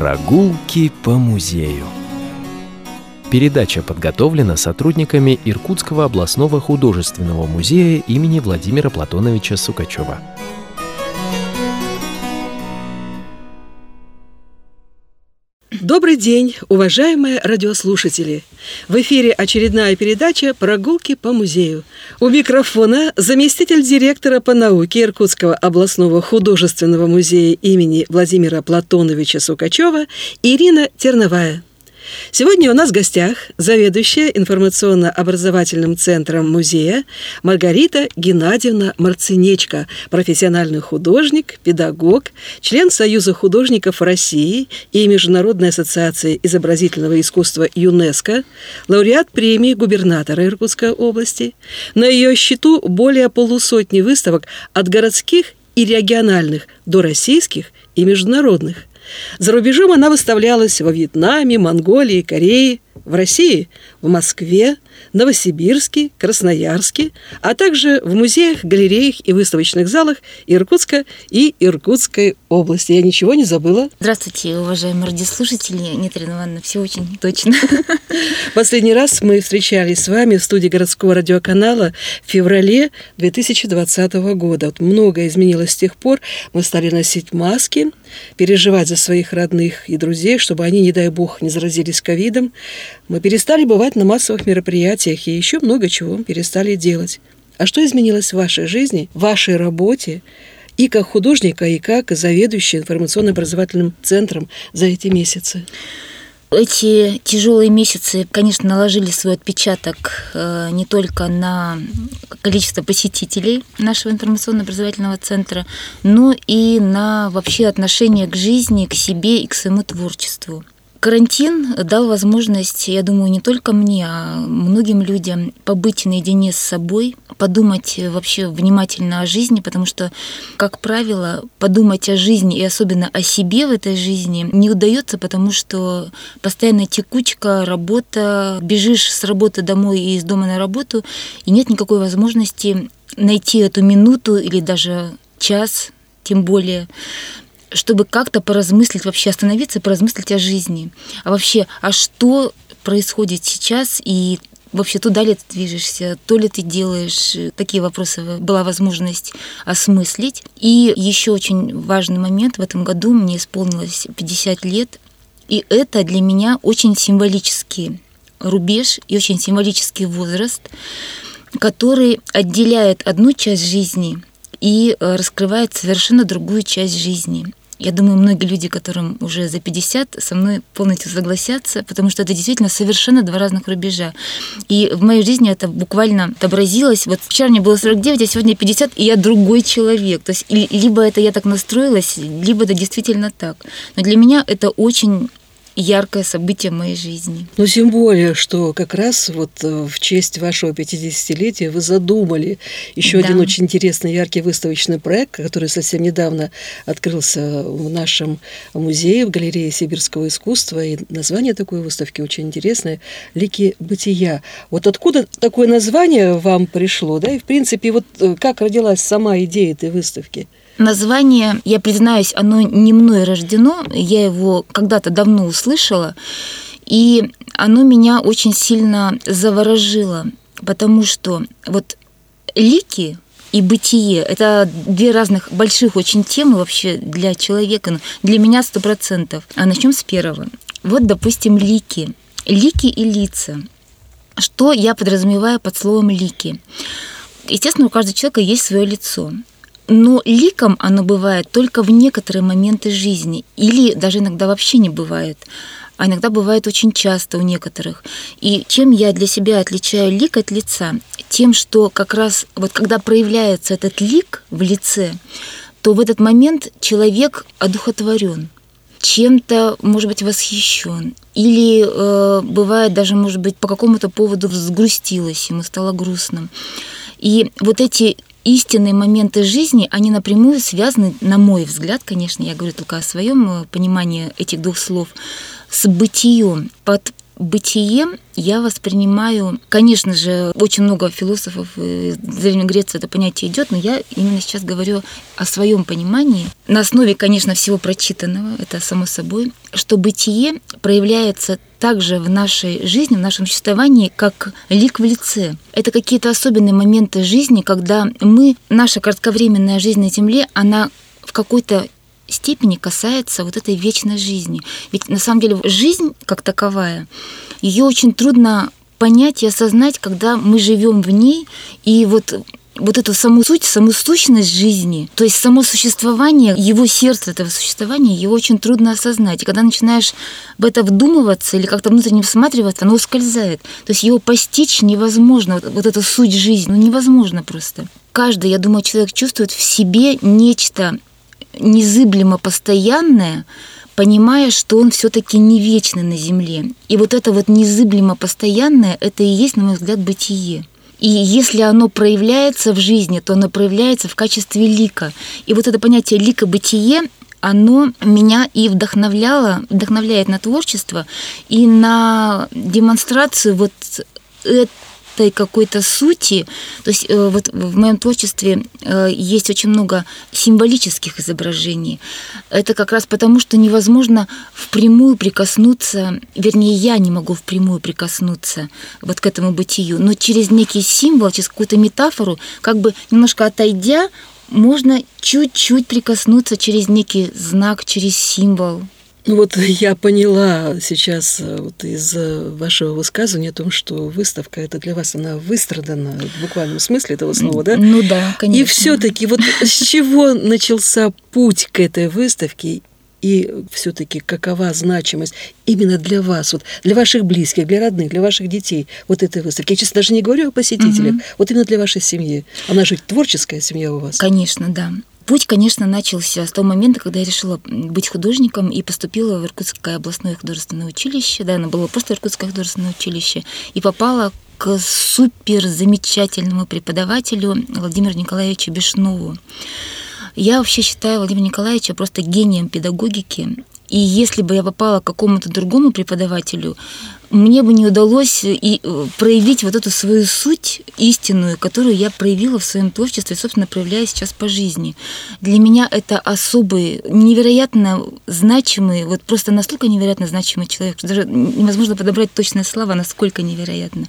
Прогулки по музею. Передача подготовлена сотрудниками Иркутского областного художественного музея имени Владимира Платоновича Сукачева. Добрый день, уважаемые радиослушатели! В эфире очередная передача «Прогулки по музею». У микрофона заместитель директора по науке Иркутского областного художественного музея имени Владимира Платоновича Сукачева Ирина Терновая. Сегодня у нас в гостях заведующая информационно-образовательным центром музея Маргарита Геннадьевна Марцинечко, профессиональный художник, педагог, член Союза художников России и Международной ассоциации изобразительного искусства ЮНЕСКО, лауреат премии губернатора Иркутской области. На ее счету более полусотни выставок от городских и региональных до российских и международных. За рубежом она выставлялась во Вьетнаме, Монголии, Корее, в России, в Москве, Новосибирске, Красноярске, а также в музеях, галереях и выставочных залах Иркутска и Иркутской области. Я ничего не забыла. Здравствуйте, уважаемые радиослушатели. Нет, Ирина Ивановна, все очень точно. Последний раз мы встречались с вами в студии городского радиоканала в феврале 2020 года. Вот многое изменилось с тех пор. Мы стали носить маски, переживать за своих родных и друзей, чтобы они, не дай бог, не заразились ковидом. Мы перестали бывать на массовых мероприятиях и еще много чего перестали делать. А что изменилось в вашей жизни, в вашей работе, и как художника, и как заведующий информационно-образовательным центром за эти месяцы? Эти тяжелые месяцы, конечно, наложили свой отпечаток э, не только на количество посетителей нашего информационно-образовательного центра, но и на вообще отношение к жизни, к себе и к своему творчеству. Карантин дал возможность, я думаю, не только мне, а многим людям побыть наедине с собой, подумать вообще внимательно о жизни, потому что, как правило, подумать о жизни и особенно о себе в этой жизни не удается, потому что постоянная текучка, работа, бежишь с работы домой и из дома на работу, и нет никакой возможности найти эту минуту или даже час, тем более чтобы как-то поразмыслить, вообще остановиться, поразмыслить о жизни. А вообще, а что происходит сейчас и вообще туда ли ты движешься, то ли ты делаешь, такие вопросы была возможность осмыслить. И еще очень важный момент, в этом году мне исполнилось 50 лет, и это для меня очень символический рубеж и очень символический возраст, который отделяет одну часть жизни и э, раскрывает совершенно другую часть жизни. Я думаю, многие люди, которым уже за 50, со мной полностью согласятся, потому что это действительно совершенно два разных рубежа. И в моей жизни это буквально отобразилось. Вот вчера мне было 49, а сегодня 50, и я другой человек. То есть либо это я так настроилась, либо это действительно так. Но для меня это очень яркое событие в моей жизни. Ну, тем более, что как раз вот э, в честь вашего 50-летия вы задумали еще да. один очень интересный, яркий выставочный проект, который совсем недавно открылся в нашем музее, в галерее сибирского искусства. И название такой выставки очень интересное – «Лики бытия». Вот откуда такое название вам пришло, да? И, в принципе, вот э, как родилась сама идея этой выставки – Название, я признаюсь, оно не мной рождено. Я его когда-то давно услышала, и оно меня очень сильно заворожило, потому что вот лики и бытие – это две разных больших очень темы вообще для человека, ну, для меня сто процентов. А начнем с первого. Вот, допустим, лики. Лики и лица. Что я подразумеваю под словом лики? Естественно, у каждого человека есть свое лицо. Но ликом оно бывает только в некоторые моменты жизни, или даже иногда вообще не бывает а иногда бывает очень часто у некоторых. И чем я для себя отличаю лик от лица? Тем, что как раз вот когда проявляется этот лик в лице, то в этот момент человек одухотворен, чем-то, может быть, восхищен. Или э, бывает даже, может быть, по какому-то поводу взгрустилось, ему стало грустно. И вот эти истинные моменты жизни, они напрямую связаны, на мой взгляд, конечно, я говорю только о своем э, понимании этих двух слов, с бытием. Под бытие я воспринимаю, конечно же, очень много философов из Древней Греции это понятие идет, но я именно сейчас говорю о своем понимании. На основе, конечно, всего прочитанного, это само собой, что бытие проявляется также в нашей жизни, в нашем существовании, как лик в лице. Это какие-то особенные моменты жизни, когда мы, наша кратковременная жизнь на Земле, она в какой-то степени касается вот этой вечной жизни. Ведь на самом деле жизнь как таковая, ее очень трудно понять и осознать, когда мы живем в ней, и вот вот эту саму суть, саму сущность жизни, то есть само существование, его сердце этого существования, его очень трудно осознать. И когда начинаешь в это вдумываться или как-то внутренне всматриваться, оно ускользает. То есть его постичь невозможно, вот, вот эту суть жизни, ну невозможно просто. Каждый, я думаю, человек чувствует в себе нечто незыблемо постоянное, понимая, что он все-таки не вечный на земле. И вот это вот незыблемо постоянное, это и есть, на мой взгляд, бытие. И если оно проявляется в жизни, то оно проявляется в качестве лика. И вот это понятие лика-бытие, оно меня и вдохновляло, вдохновляет на творчество и на демонстрацию вот этой какой-то сути. То есть э, вот в моем творчестве э, есть очень много символических изображений. Это как раз потому, что невозможно впрямую прикоснуться, вернее, я не могу впрямую прикоснуться вот к этому бытию, но через некий символ, через какую-то метафору, как бы немножко отойдя, можно чуть-чуть прикоснуться через некий знак, через символ. Ну вот я поняла сейчас э, вот из э, вашего высказывания о том, что выставка это для вас она выстрадана в буквальном смысле этого слова, да? Ну да, конечно. И все-таки вот с чего начался путь к этой выставке и все-таки какова значимость именно для вас, вот для ваших близких, для родных, для ваших детей вот этой выставки. Я сейчас даже не говорю о посетителях, угу. вот именно для вашей семьи. Она же творческая семья у вас. Конечно, да. Путь, конечно, начался с того момента, когда я решила быть художником и поступила в Иркутское областное художественное училище. Да, оно было просто Иркутское художественное училище. И попала к супер замечательному преподавателю Владимиру Николаевичу Бешнову. Я вообще считаю Владимира Николаевича просто гением педагогики. И если бы я попала к какому-то другому преподавателю, мне бы не удалось и э, проявить вот эту свою суть истинную, которую я проявила в своем творчестве, собственно, проявляя сейчас по жизни. Для меня это особый, невероятно значимый, вот просто настолько невероятно значимый человек, что даже невозможно подобрать точные слова, насколько невероятно.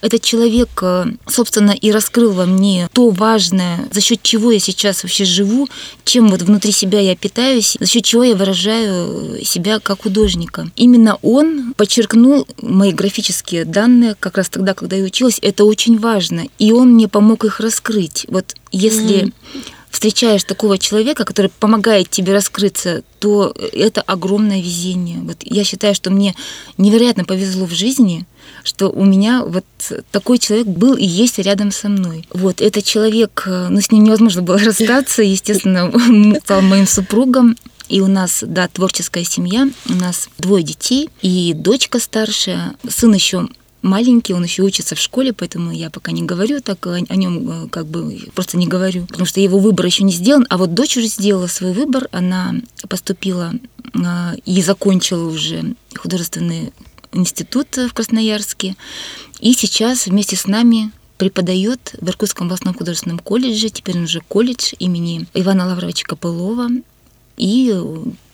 Этот человек, э, собственно, и раскрыл во мне то важное, за счет чего я сейчас вообще живу, чем вот внутри себя я питаюсь, за счет чего я выражаю себя как художника. Именно он подчеркнул мои графические данные как раз тогда, когда я училась, это очень важно. И он мне помог их раскрыть. Вот если mm. встречаешь такого человека, который помогает тебе раскрыться, то это огромное везение. Вот я считаю, что мне невероятно повезло в жизни, что у меня вот такой человек был и есть рядом со мной. Вот этот человек, ну с ним невозможно было расстаться, естественно, стал моим супругом. И у нас, да, творческая семья, у нас двое детей, и дочка старшая, сын еще маленький, он еще учится в школе, поэтому я пока не говорю так о, о нем, э, как бы просто не говорю, потому что его выбор еще не сделан. А вот дочь уже сделала свой выбор, она поступила э, и закончила уже художественный институт в Красноярске, и сейчас вместе с нами преподает в Иркутском областном художественном колледже, теперь он уже колледж имени Ивана Лавровича Копылова и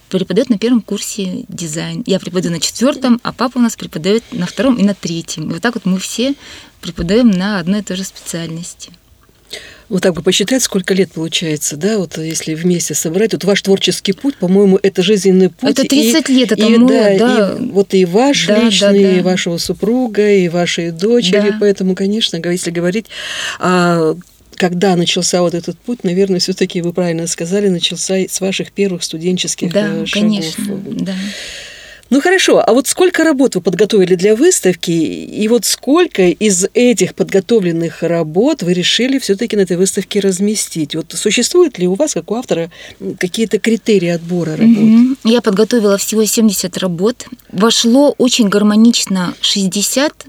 преподает на первом курсе дизайн. Я преподаю на четвертом, а папа у нас преподает на втором и на третьем. И вот так вот мы все преподаем на одной и той же специальности. Вот так бы посчитать, сколько лет получается, да, вот если вместе собрать, вот ваш творческий путь, по-моему, это жизненный путь. Это 30 и, лет, это и, мой, да, да. И, вот и ваш да, личный, да, да. и вашего супруга, и вашей дочери, да. поэтому, конечно, если говорить о когда начался вот этот путь, наверное, все-таки вы правильно сказали, начался с ваших первых студенческих да, э, шагов. Конечно, да. Ну хорошо, а вот сколько работ вы подготовили для выставки, и вот сколько из этих подготовленных работ вы решили все-таки на этой выставке разместить? Вот существует ли у вас, как у автора, какие-то критерии отбора работ? Mm-hmm. Я подготовила всего 70 работ. Вошло очень гармонично 60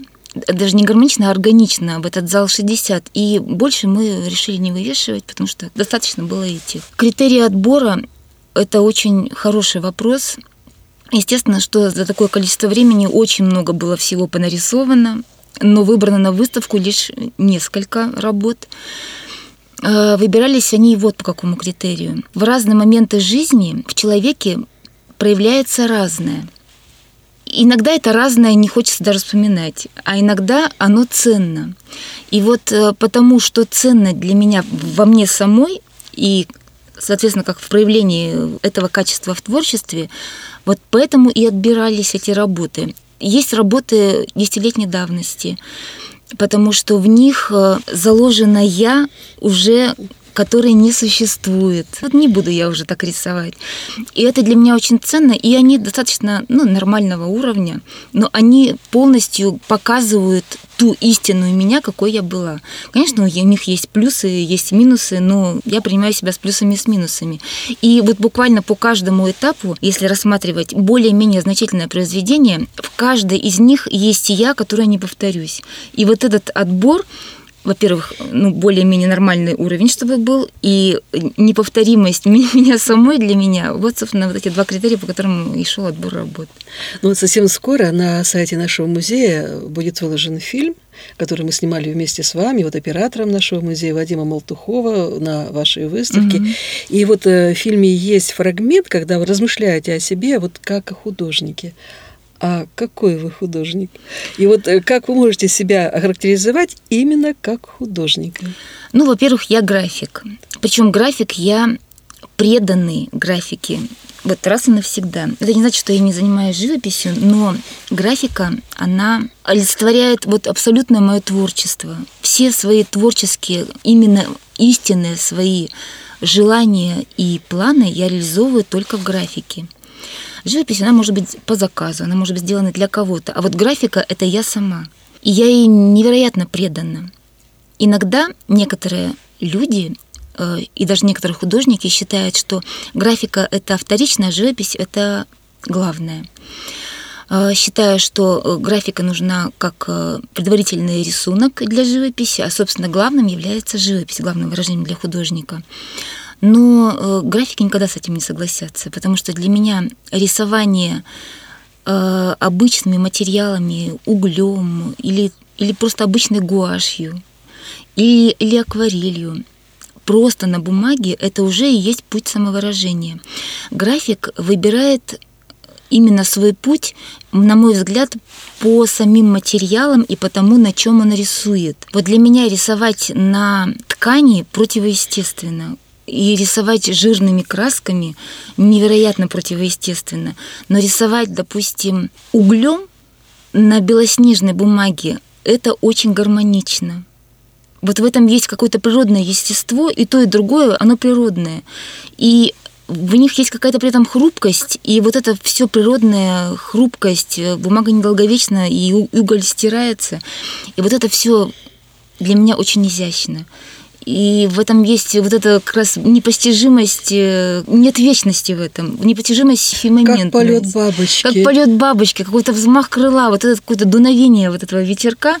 даже не гармонично, а органично в этот зал 60. И больше мы решили не вывешивать, потому что достаточно было этих. Критерии отбора – это очень хороший вопрос. Естественно, что за такое количество времени очень много было всего понарисовано, но выбрано на выставку лишь несколько работ. Э, выбирались они вот по какому критерию. В разные моменты жизни в человеке проявляется разное. Иногда это разное не хочется даже вспоминать, а иногда оно ценно. И вот э, потому, что ценно для меня во мне самой, и, соответственно, как в проявлении этого качества в творчестве, вот поэтому и отбирались эти работы. Есть работы десятилетней давности, потому что в них э, заложено я уже которые не существует. Вот не буду я уже так рисовать. И это для меня очень ценно, и они достаточно ну, нормального уровня, но они полностью показывают ту истинную меня, какой я была. Конечно, у них есть плюсы, есть минусы, но я принимаю себя с плюсами и с минусами. И вот буквально по каждому этапу, если рассматривать более-менее значительное произведение, в каждой из них есть я, которая не повторюсь. И вот этот отбор, во-первых, ну, более-менее нормальный уровень, чтобы был, и неповторимость меня самой для меня. Вот, собственно, вот эти два критерия, по которым и шел отбор работ. Ну вот совсем скоро на сайте нашего музея будет выложен фильм, который мы снимали вместе с вами, вот оператором нашего музея Вадима Молтухова на вашей выставке. Mm-hmm. И вот э, в фильме есть фрагмент, когда вы размышляете о себе вот как о художнике а какой вы художник? И вот э, как вы можете себя охарактеризовать именно как художника? Ну, во-первых, я график. Причем график я преданный графике. Вот раз и навсегда. Это не значит, что я не занимаюсь живописью, но графика, она олицетворяет вот абсолютное мое творчество. Все свои творческие, именно истинные свои желания и планы я реализовываю только в графике. Живопись, она может быть по заказу, она может быть сделана для кого-то. А вот графика — это я сама. И я ей невероятно предана. Иногда некоторые люди э, и даже некоторые художники считают, что графика — это вторичная, живопись — это главное. Э, считаю, что э, графика нужна как предварительный рисунок для живописи, а, собственно, главным является живопись, главным выражением для художника. Но э, графики никогда с этим не согласятся, потому что для меня рисование э, обычными материалами, углем или, или просто обычной гуашью или, или акварелью, просто на бумаге, это уже и есть путь самовыражения. График выбирает именно свой путь, на мой взгляд, по самим материалам и по тому, на чем он рисует. Вот для меня рисовать на ткани противоестественно и рисовать жирными красками невероятно противоестественно. Но рисовать, допустим, углем на белоснежной бумаге это очень гармонично. Вот в этом есть какое-то природное естество, и то, и другое, оно природное. И в них есть какая-то при этом хрупкость, и вот это все природная хрупкость, бумага недолговечна, и уголь стирается. И вот это все для меня очень изящно. И в этом есть вот эта как раз непостижимость, э, нет вечности в этом, непостижимость эфемоментность. Как полет бабочки. Как полет бабочки, какой-то взмах крыла, вот это какое-то дуновение вот этого ветерка.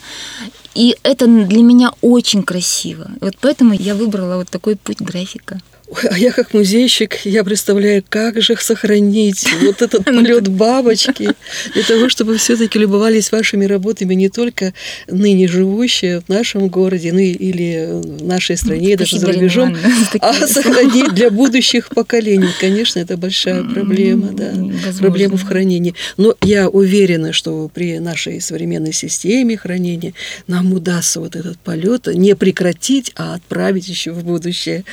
И это для меня очень красиво. Вот поэтому я выбрала вот такой путь графика. А я как музейщик, я представляю, как же сохранить вот этот полет бабочки для того, чтобы все-таки любовались вашими работами не только ныне живущие в нашем городе, ну или в нашей стране, даже за рубежом, а сохранить для будущих поколений. Конечно, это большая проблема, да, проблема в хранении. Но я уверена, что при нашей современной системе хранения нам удастся вот этот полет не прекратить, а отправить еще в будущее.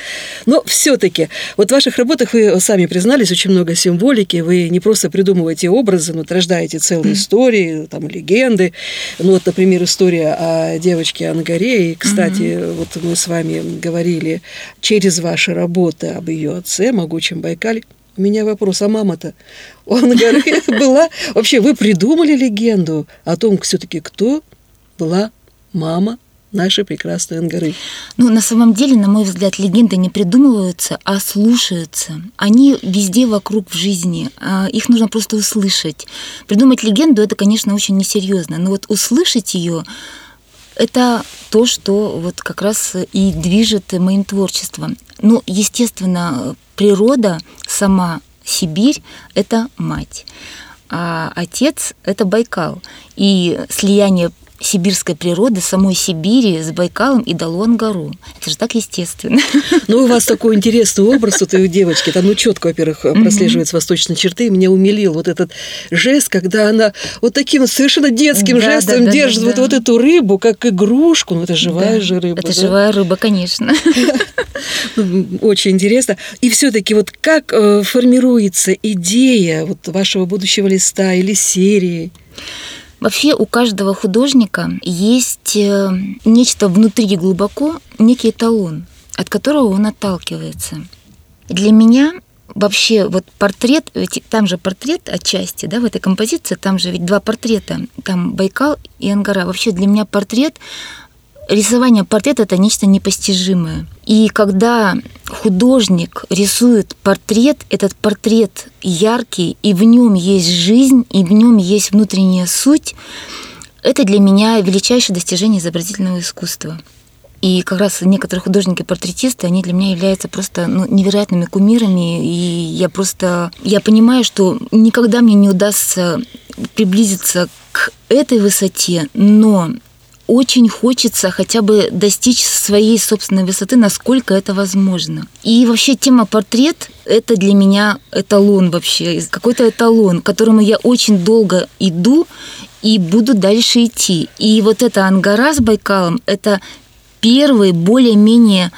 Но все все-таки, вот в ваших работах вы сами признались, очень много символики, вы не просто придумываете образы, но рождаете целые mm. истории, там, легенды. Ну, вот, например, история о девочке Ангаре, и, кстати, mm-hmm. вот мы с вами говорили через ваши работы об ее отце, могучем Байкале. У меня вопрос, а мама-то у Ангары была? Вообще, вы придумали легенду о том, все-таки кто была мама наши прекрасные ангары. Ну, на самом деле, на мой взгляд, легенды не придумываются, а слушаются. Они везде вокруг в жизни. А их нужно просто услышать. Придумать легенду это, конечно, очень несерьезно. Но вот услышать ее это то, что вот как раз и движет моим творчеством. Ну, естественно, природа сама, Сибирь — это мать. а отец – это Байкал. И слияние сибирской природы, самой Сибири с Байкалом и дало Ангару. Это же так естественно. Ну, у вас такой интересный образ у той девочки. Там, ну, четко, во-первых, прослеживаются восточные черты. Меня умилил вот этот жест, когда она вот таким совершенно детским да, жестом да, да, держит да, вот, да. вот эту рыбу, как игрушку. Ну, это живая да, же рыба. Это да? живая рыба, конечно. Ну, очень интересно. И все-таки вот как э, формируется идея вот вашего будущего листа или серии? Вообще у каждого художника есть э, нечто внутри глубоко, некий эталон, от которого он отталкивается. Для меня вообще вот портрет, ведь там же портрет отчасти, да, в этой композиции, там же ведь два портрета, там Байкал и Ангара. Вообще для меня портрет рисование портрета это нечто непостижимое. И когда художник рисует портрет, этот портрет яркий, и в нем есть жизнь, и в нем есть внутренняя суть, это для меня величайшее достижение изобразительного искусства. И как раз некоторые художники-портретисты, они для меня являются просто ну, невероятными кумирами. И я просто, я понимаю, что никогда мне не удастся приблизиться к этой высоте, но очень хочется хотя бы достичь своей собственной высоты, насколько это возможно. И вообще тема портрет – это для меня эталон вообще, какой-то эталон, к которому я очень долго иду и буду дальше идти. И вот это Ангара с Байкалом – это первый более-менее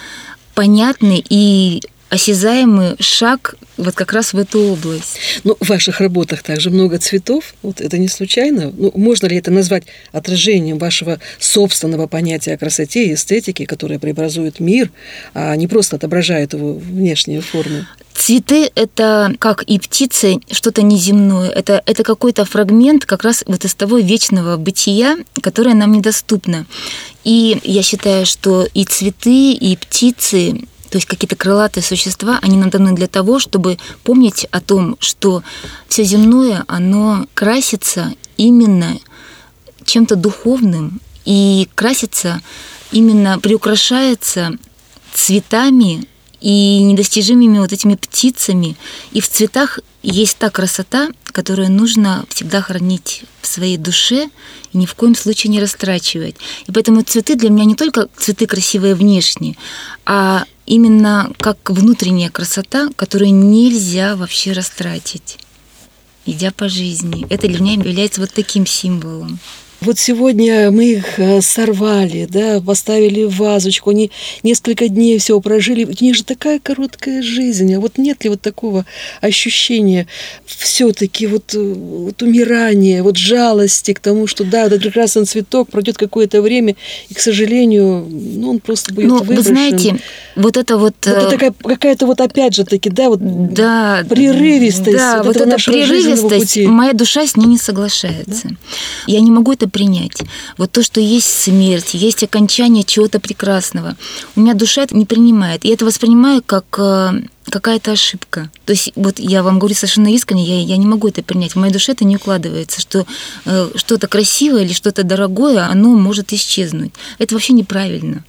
понятный и осязаемый шаг вот как раз в эту область. Ну, в ваших работах также много цветов. Вот это не случайно. Ну, можно ли это назвать отражением вашего собственного понятия о красоте и эстетике, которая преобразует мир, а не просто отображает его внешнюю форму? Цветы – это, как и птицы, что-то неземное. Это, это какой-то фрагмент как раз вот из того вечного бытия, которое нам недоступно. И я считаю, что и цветы, и птицы то есть какие-то крылатые существа, они нам даны для того, чтобы помнить о том, что все земное, оно красится именно чем-то духовным и красится именно, приукрашается цветами и недостижимыми вот этими птицами. И в цветах есть та красота, которую нужно всегда хранить в своей душе и ни в коем случае не растрачивать. И поэтому цветы для меня не только цветы красивые внешне, а именно как внутренняя красота, которую нельзя вообще растратить, идя по жизни. Это для меня является вот таким символом. Вот сегодня мы их э, сорвали, да, поставили в вазочку, они несколько дней все прожили. У них же такая короткая жизнь. А вот нет ли вот такого ощущения все-таки вот, э, вот умирания, вот жалости к тому, что да, этот прекрасный цветок пройдет какое-то время, и, к сожалению, ну, он просто будет ну, выброшен. Вы знаете, вот это вот... вот это э, такая, какая-то вот опять же таки, да, вот да, прерывистость. Да, вот, вот эта прерывистость, моя душа с ней не соглашается. Да? Я не могу это принять. Вот то, что есть смерть, есть окончание чего-то прекрасного. У меня душа это не принимает. И это воспринимаю как э, какая-то ошибка. То есть вот я вам говорю совершенно искренне, я, я не могу это принять. В моей душе это не укладывается, что э, что-то красивое или что-то дорогое, оно может исчезнуть. Это вообще неправильно.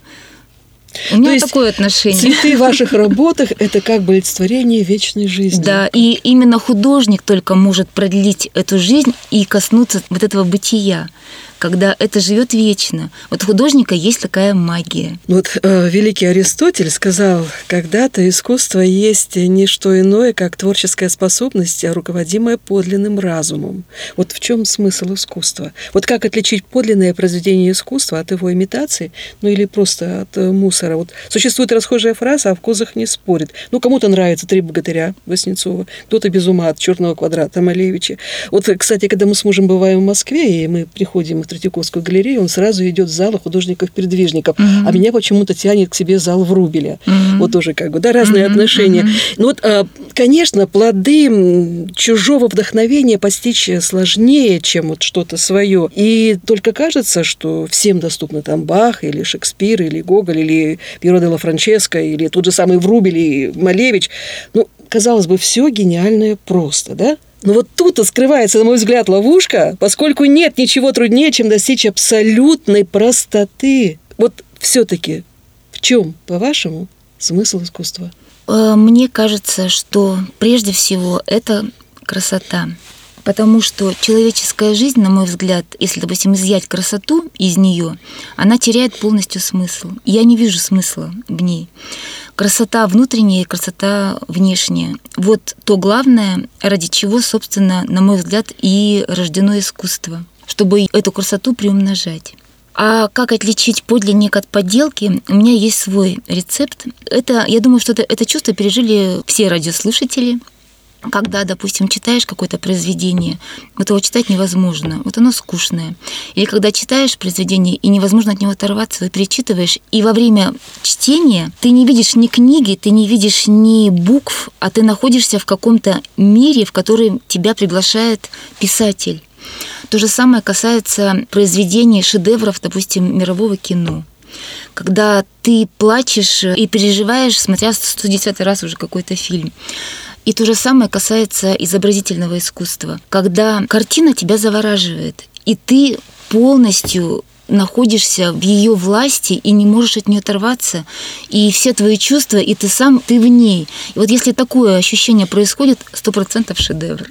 У меня То есть такое отношение. Цветы в ваших работах – это как бы олицетворение вечной жизни. Да, и именно художник только может продлить эту жизнь и коснуться вот этого бытия когда это живет вечно. Вот у художника есть такая магия. Вот э, великий Аристотель сказал, когда-то искусство есть не что иное, как творческая способность, руководимая подлинным разумом. Вот в чем смысл искусства? Вот как отличить подлинное произведение искусства от его имитации, ну или просто от э, мусора? Вот существует расхожая фраза, о вкусах не спорит. Ну, кому-то нравится «Три богатыря» Васнецова, кто-то без ума от «Черного квадрата» Малевича. Вот, кстати, когда мы с мужем бываем в Москве, и мы приходим Третьяковскую галерею, он сразу идет в зал художников-передвижников. Mm-hmm. А меня почему-то тянет к себе зал Врубеля. Mm-hmm. Вот тоже как бы, да, разные mm-hmm. отношения. Mm-hmm. Ну вот, а, конечно, плоды чужого вдохновения постичь сложнее, чем вот что-то свое. И только кажется, что всем доступны там Бах или Шекспир, или Гоголь, или Пьеро де ла Франческо, или тот же самый Врубель и Малевич. Ну, казалось бы, все гениальное просто, да? Но вот тут скрывается, на мой взгляд, ловушка, поскольку нет ничего труднее, чем достичь абсолютной простоты. Вот все-таки в чем, по-вашему, смысл искусства? Э, мне кажется, что прежде всего это красота. Потому что человеческая жизнь, на мой взгляд, если, допустим, изъять красоту из нее, она теряет полностью смысл. Я не вижу смысла в ней. Красота внутренняя и красота внешняя. Вот то главное, ради чего, собственно, на мой взгляд, и рождено искусство, чтобы эту красоту приумножать. А как отличить подлинник от подделки? У меня есть свой рецепт. Это, я думаю, что это, это чувство пережили все радиослушатели, когда, допустим, читаешь какое-то произведение, вот его читать невозможно, вот оно скучное. Или когда читаешь произведение, и невозможно от него оторваться, ты перечитываешь, и во время чтения ты не видишь ни книги, ты не видишь ни букв, а ты находишься в каком-то мире, в который тебя приглашает писатель. То же самое касается произведений, шедевров, допустим, мирового кино когда ты плачешь и переживаешь, смотря 110 раз уже какой-то фильм. И то же самое касается изобразительного искусства, когда картина тебя завораживает, и ты полностью находишься в ее власти и не можешь от нее оторваться, и все твои чувства, и ты сам, ты в ней. И вот если такое ощущение происходит, сто процентов шедевр.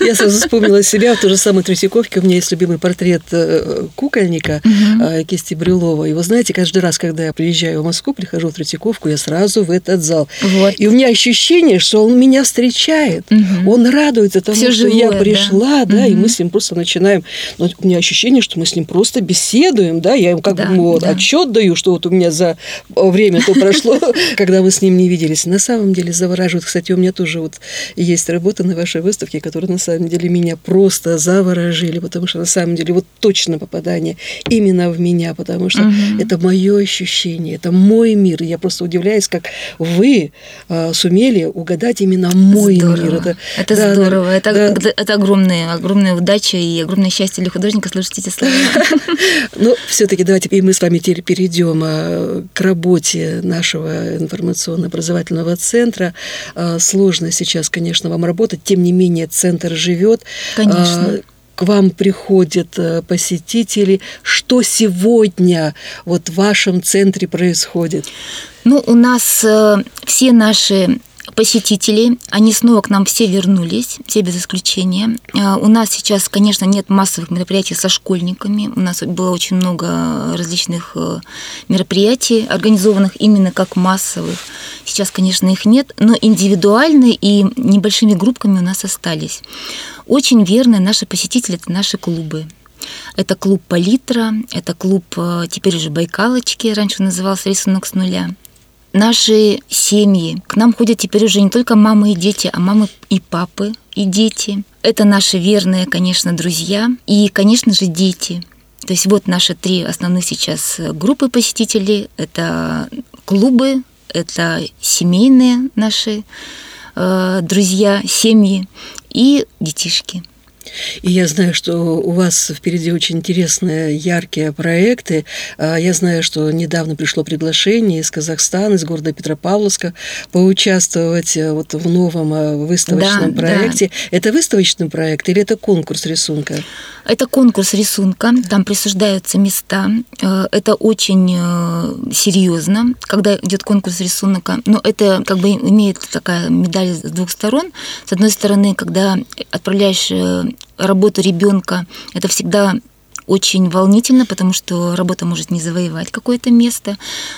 Я сразу вспомнила себя в той же самой Третьяковке. У меня есть любимый портрет э, кукольника угу. Кисти Брюлова. И вы знаете, каждый раз, когда я приезжаю в Москву, прихожу в Третьяковку, я сразу в этот зал. Вот. И у меня ощущение, что он меня встречает. Угу. Он радуется тому, Всё что живое, я пришла, да, да угу. и мы с ним просто начинаем. Но у меня ощущение, что мы с ним просто беседуем беседуем, да, я ему как да, бы вот, да. отчет даю, что вот у меня за время то прошло, когда мы с ним не виделись. На самом деле завораживает. Кстати, у меня тоже вот есть работа на вашей выставке, которые на самом деле меня просто заворожили, потому что на самом деле вот точно попадание именно в меня, потому что угу. это мое ощущение, это мой мир. Я просто удивляюсь, как вы а, сумели угадать именно мой здорово. мир. Это, это да, здорово. Да, это, да. это огромная, огромная удача и огромное счастье для художника слышать эти слова. Ну, все-таки давайте и мы с вами теперь перейдем а, к работе нашего информационно-образовательного центра. А, сложно сейчас, конечно, вам работать, тем не менее центр живет. Конечно а, к вам приходят посетители. Что сегодня вот в вашем центре происходит? Ну, у нас э, все наши посетителей. Они снова к нам все вернулись, все без исключения. А, у нас сейчас, конечно, нет массовых мероприятий со школьниками. У нас было очень много различных э, мероприятий, организованных именно как массовых. Сейчас, конечно, их нет, но индивидуальные и небольшими группками у нас остались. Очень верные наши посетители – это наши клубы. Это клуб «Палитра», это клуб э, теперь уже «Байкалочки», раньше назывался «Рисунок с нуля» наши семьи. К нам ходят теперь уже не только мамы и дети, а мамы и папы, и дети. Это наши верные, конечно, друзья и, конечно же, дети. То есть вот наши три основных сейчас группы посетителей. Это клубы, это семейные наши э, друзья, семьи и детишки. И я знаю, что у вас впереди очень интересные, яркие проекты. А, я знаю, что недавно пришло приглашение из Казахстана, из города Петропавловска, поучаствовать э, вот в новом э, выставочном да, проекте. Да. Это выставочный проект или это конкурс рисунка? Это конкурс рисунка, там присуждаются места. Э, это очень серьезно, когда идет конкурс рисунка. Но это как бы имеет такая медаль с двух сторон. С одной стороны, когда отправляешь работу ребенка, это всегда очень волнительно, потому что работа может не завоевать какое-то место.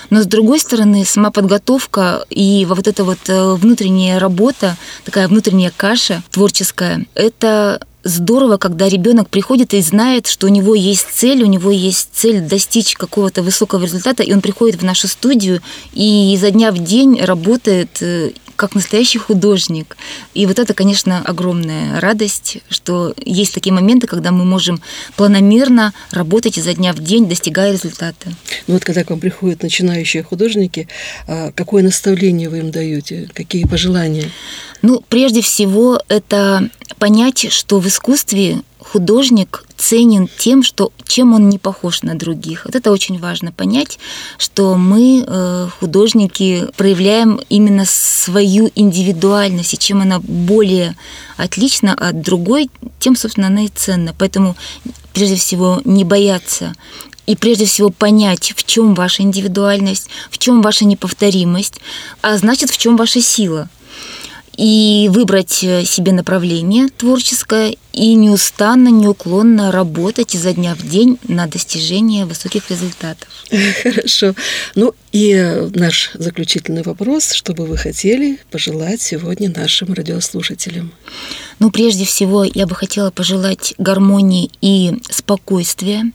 Но с другой стороны, сама подготовка и вот эта вот э, внутренняя работа, такая внутренняя каша творческая, это здорово, когда ребенок приходит и знает, что у него есть цель, у него есть цель достичь какого-то высокого результата, и он приходит в нашу студию и изо дня в день работает э, как настоящий художник. И вот это, конечно, огромная радость, что есть такие моменты, когда мы можем планомерно работать изо дня в день, достигая результата. Ну вот когда к вам приходят начинающие художники, а, какое наставление вы им даете, какие пожелания? Ну, прежде всего, это понять, что в искусстве художник ценен тем, что, чем он не похож на других. Вот это очень важно понять, что мы, э, художники, проявляем именно свою индивидуальность, и чем она более отлична от другой, тем, собственно, она и ценна. Поэтому, прежде всего, не бояться и прежде всего понять, в чем ваша индивидуальность, в чем ваша неповторимость, а значит, в чем ваша сила и выбрать э, себе направление творческое и неустанно, неуклонно работать изо дня в день на достижение высоких результатов. Хорошо. Ну и наш заключительный вопрос, что бы вы хотели пожелать сегодня нашим радиослушателям? Ну, прежде всего, я бы хотела пожелать гармонии и спокойствия.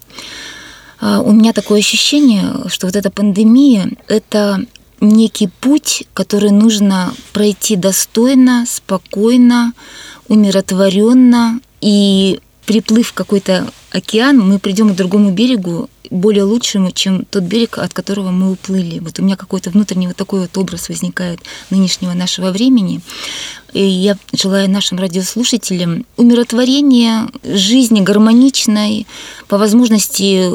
А, у меня такое ощущение, что вот эта пандемия – это некий путь, который нужно пройти достойно, спокойно, умиротворенно. И приплыв в какой-то океан, мы придем к другому берегу более лучшему, чем тот берег, от которого мы уплыли. Вот у меня какой-то внутренний вот такой вот образ возникает нынешнего нашего времени. И я желаю нашим радиослушателям умиротворения, жизни гармоничной, по возможности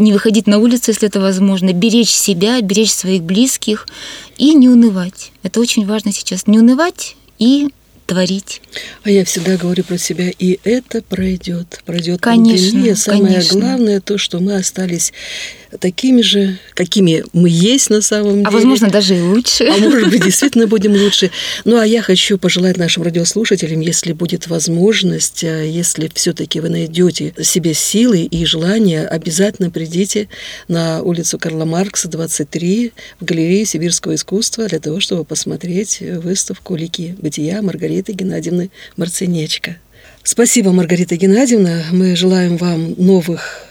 не выходить на улицу, если это возможно, беречь себя, беречь своих близких и не унывать. Это очень важно сейчас. Не унывать и творить. А я всегда говорю про себя, и это пройдет. Пройдет конечно, пандемия. Самое конечно. главное то, что мы остались такими же, какими мы есть на самом деле. А возможно, даже и лучше. А может быть, действительно будем лучше. Ну, а я хочу пожелать нашим радиослушателям, если будет возможность, а, если все-таки вы найдете себе силы и желание, обязательно придите на улицу Карла Маркса, 23, в галерею сибирского искусства для того, чтобы посмотреть выставку «Лики бытия» Маргариты Геннадьевны Марцинечко. Спасибо, Маргарита Геннадьевна. Мы желаем вам новых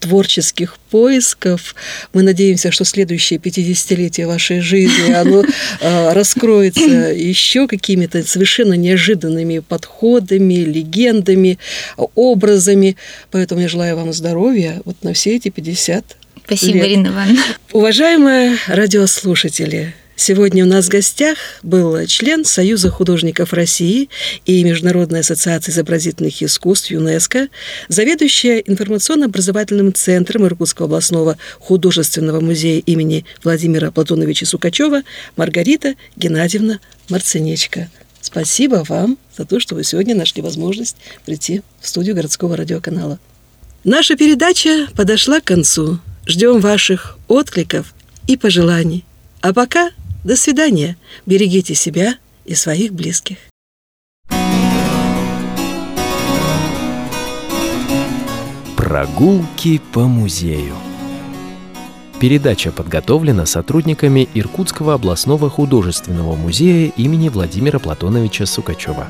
творческих поисков. Мы надеемся, что следующее 50-летие вашей жизни, оно э, раскроется еще какими-то совершенно неожиданными подходами, легендами, образами. Поэтому я желаю вам здоровья вот на все эти 50 Спасибо, лет. Ирина Ивановна. Уважаемые радиослушатели, Сегодня у нас в гостях был член Союза художников России и Международной ассоциации изобразительных искусств ЮНЕСКО, заведующая информационно-образовательным центром Иркутского областного художественного музея имени Владимира Платоновича Сукачева Маргарита Геннадьевна Марцинечко. Спасибо вам за то, что вы сегодня нашли возможность прийти в студию городского радиоканала. Наша передача подошла к концу. Ждем ваших откликов и пожеланий. А пока до свидания. Берегите себя и своих близких. Прогулки по музею. Передача подготовлена сотрудниками Иркутского областного художественного музея имени Владимира Платоновича Сукачева.